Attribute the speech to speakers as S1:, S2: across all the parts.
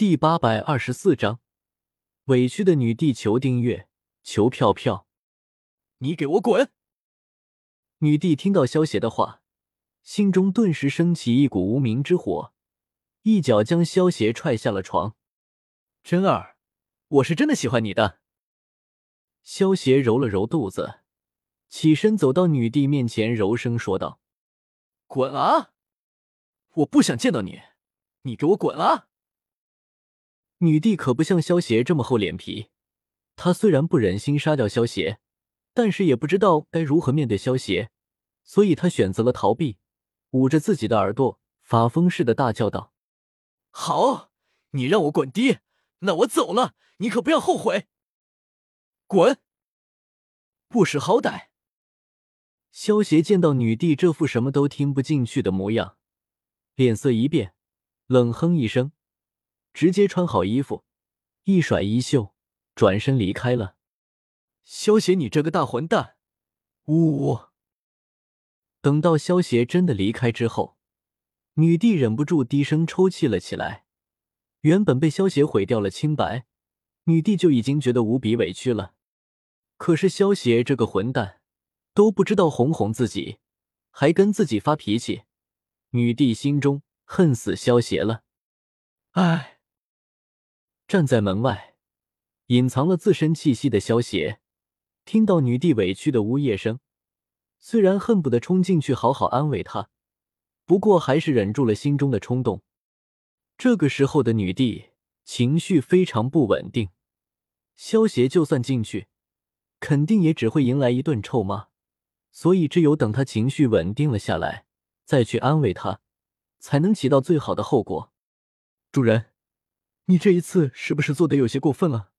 S1: 第八百二十四章，委屈的女帝求订阅，求票票。
S2: 你给我滚！
S1: 女帝听到萧邪的话，心中顿时升起一股无名之火，一脚将萧邪踹下了床。
S2: 真儿，我是真的喜欢你的。
S1: 萧邪揉了揉肚子，起身走到女帝面前，柔声说道：“
S2: 滚啊！我不想见到你，你给我滚啊！”
S1: 女帝可不像萧邪这么厚脸皮，她虽然不忍心杀掉萧邪，但是也不知道该如何面对萧邪，所以她选择了逃避，捂着自己的耳朵，发疯似的大叫道：“
S2: 好，你让我滚低，那我走了，你可不要后悔。滚！不识好歹！”
S1: 萧邪见到女帝这副什么都听不进去的模样，脸色一变，冷哼一声。直接穿好衣服，一甩衣袖，转身离开了。
S2: 萧邪，你这个大混蛋！呜呜！
S1: 等到萧邪真的离开之后，女帝忍不住低声抽泣了起来。原本被萧邪毁掉了清白，女帝就已经觉得无比委屈了。可是萧邪这个混蛋都不知道哄哄自己，还跟自己发脾气，女帝心中恨死萧邪了。
S2: 唉。
S1: 站在门外，隐藏了自身气息的萧邪，听到女帝委屈的呜咽声，虽然恨不得冲进去好好安慰她，不过还是忍住了心中的冲动。这个时候的女帝情绪非常不稳定，萧邪就算进去，肯定也只会迎来一顿臭骂，所以只有等她情绪稳定了下来，再去安慰她，才能起到最好的后果。
S2: 主人。你这一次是不是做的有些过分了？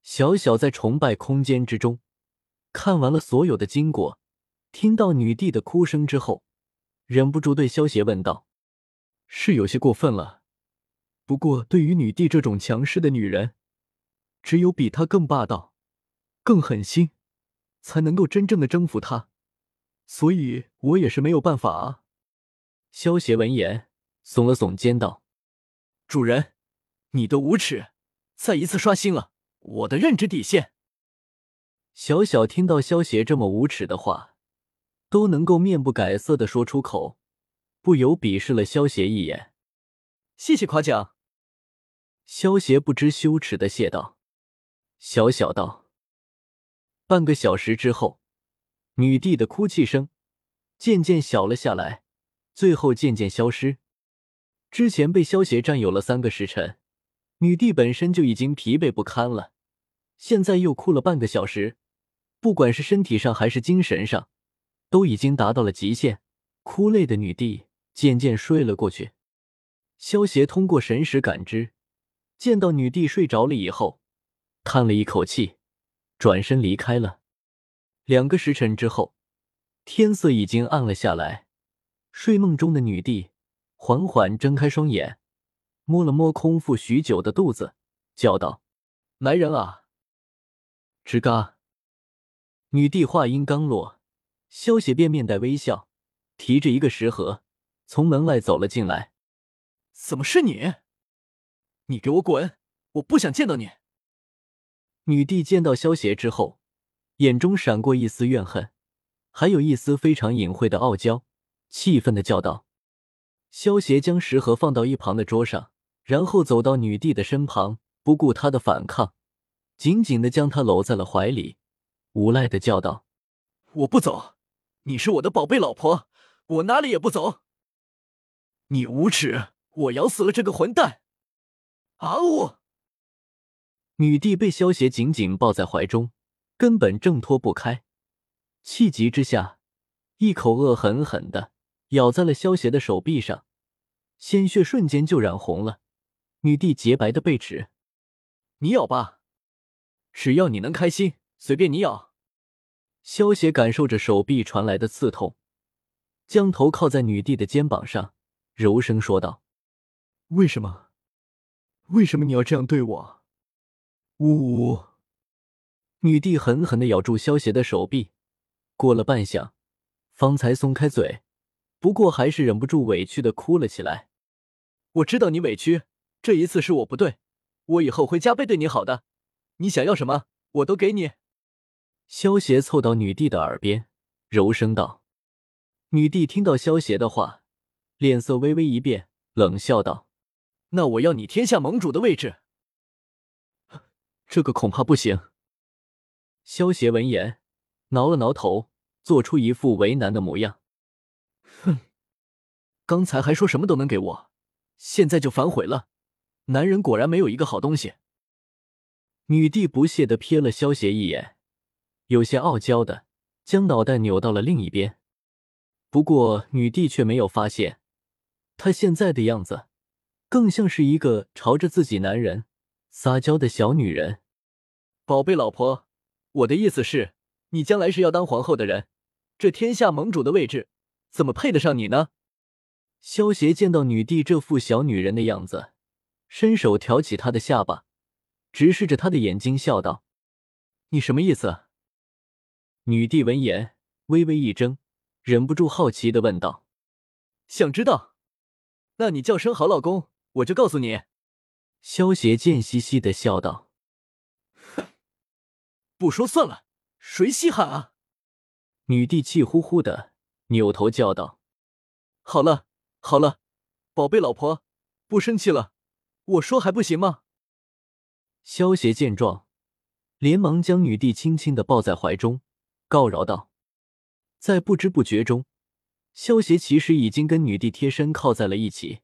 S1: 小小在崇拜空间之中，看完了所有的经过，听到女帝的哭声之后，忍不住对萧邪问道：“
S2: 是有些过分了，不过对于女帝这种强势的女人，只有比她更霸道、更狠心，才能够真正的征服她，所以我也是没有办法啊。”
S1: 萧邪闻言耸了耸肩道：“
S2: 主人。”你的无耻，再一次刷新了我的认知底线。
S1: 小小听到萧邪这么无耻的话，都能够面不改色的说出口，不由鄙视了萧邪一眼。
S2: 谢谢夸奖。
S1: 萧邪不知羞耻的谢道。小小道。半个小时之后，女帝的哭泣声渐渐小了下来，最后渐渐消失。之前被萧邪占有了三个时辰。女帝本身就已经疲惫不堪了，现在又哭了半个小时，不管是身体上还是精神上，都已经达到了极限。哭累的女帝渐渐睡了过去。萧协通过神识感知，见到女帝睡着了以后，叹了一口气，转身离开了。两个时辰之后，天色已经暗了下来。睡梦中的女帝缓缓睁开双眼。摸了摸空腹许久的肚子，叫道：“来人啊！”吱嘎，女帝话音刚落，萧邪便面带微笑，提着一个食盒从门外走了进来。
S2: “怎么是你？你给我滚！我不想见到你！”
S1: 女帝见到萧邪之后，眼中闪过一丝怨恨，还有一丝非常隐晦的傲娇，气愤的叫道：“萧邪，将食盒放到一旁的桌上。”然后走到女帝的身旁，不顾她的反抗，紧紧的将她搂在了怀里，无赖的叫道：“
S2: 我不走，你是我的宝贝老婆，我哪里也不走。你无耻，我咬死了这个混蛋！”啊呜！
S1: 女帝被萧邪紧紧抱在怀中，根本挣脱不开，气急之下，一口恶狠狠的咬在了萧邪的手臂上，鲜血瞬间就染红了。女帝洁白的背齿，
S2: 你咬吧，只要你能开心，随便你咬。
S1: 萧邪感受着手臂传来的刺痛，将头靠在女帝的肩膀上，柔声说道：“
S2: 为什么？为什么你要这样对我？”呜呜！
S1: 女帝狠狠的咬住萧邪的手臂，过了半晌，方才松开嘴，不过还是忍不住委屈的哭了起来。
S2: 我知道你委屈。这一次是我不对，我以后会加倍对你好的。你想要什么，我都给你。”
S1: 萧邪凑到女帝的耳边，柔声道。女帝听到萧邪的话，脸色微微一变，冷笑道：“
S2: 那我要你天下盟主的位置。”
S1: 这个恐怕不行。萧邪闻言，挠了挠头，做出一副为难的模样。
S2: 哼，刚才还说什么都能给我，现在就反悔了。男人果然没有一个好东西。
S1: 女帝不屑的瞥了萧邪一眼，有些傲娇的将脑袋扭到了另一边。不过，女帝却没有发现，她现在的样子，更像是一个朝着自己男人撒娇的小女人。
S2: 宝贝老婆，我的意思是，你将来是要当皇后的人，这天下盟主的位置，怎么配得上你呢？
S1: 萧协见到女帝这副小女人的样子，伸手挑起她的下巴，直视着她的眼睛，笑道：“
S2: 你什么意思？”
S1: 女帝闻言，微微一怔。忍不住好奇的问道：“
S2: 想知道？那你叫声好老公，我就告诉你。”
S1: 萧邪贱兮兮的笑道：“哼
S2: 不说算了，谁稀罕啊？”
S1: 女帝气呼呼的扭头叫道：“
S2: 好了好了，宝贝老婆，不生气了，我说还不行吗？”
S1: 萧邪见状，连忙将女帝轻轻的抱在怀中，告饶道。在不知不觉中，萧协其实已经跟女帝贴身靠在了一起。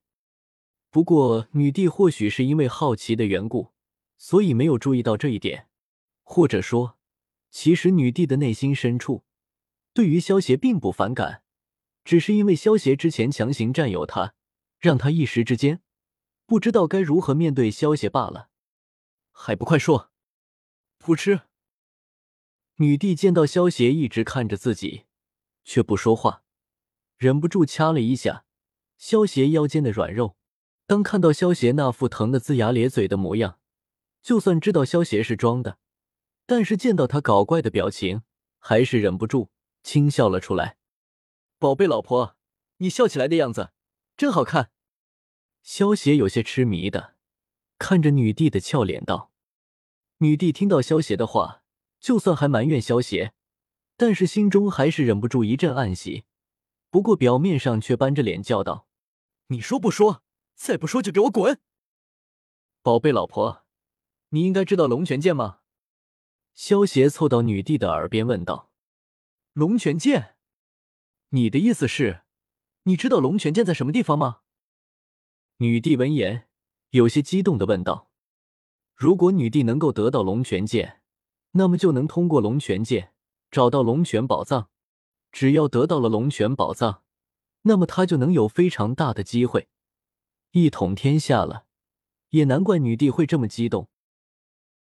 S1: 不过，女帝或许是因为好奇的缘故，所以没有注意到这一点。或者说，其实女帝的内心深处对于萧协并不反感，只是因为萧协之前强行占有她，让她一时之间不知道该如何面对萧协罢了。
S2: 还不快说！噗嗤！
S1: 女帝见到萧协一直看着自己。却不说话，忍不住掐了一下萧邪腰间的软肉。当看到萧邪那副疼得龇牙咧嘴的模样，就算知道萧邪是装的，但是见到他搞怪的表情，还是忍不住轻笑了出来。
S2: 宝贝老婆，你笑起来的样子真好看。
S1: 萧邪有些痴迷的看着女帝的俏脸道。女帝听到萧邪的话，就算还埋怨萧邪。但是心中还是忍不住一阵暗喜，不过表面上却板着脸叫道：“
S2: 你说不说？再不说就给我滚！”
S1: 宝贝老婆，你应该知道龙泉剑吗？萧邪凑到女帝的耳边问道：“
S2: 龙泉剑？你的意思是，你知道龙泉剑在什么地方吗？”
S1: 女帝闻言，有些激动的问道：“如果女帝能够得到龙泉剑，那么就能通过龙泉剑。”找到龙泉宝藏，只要得到了龙泉宝藏，那么他就能有非常大的机会一统天下了。也难怪女帝会这么激动，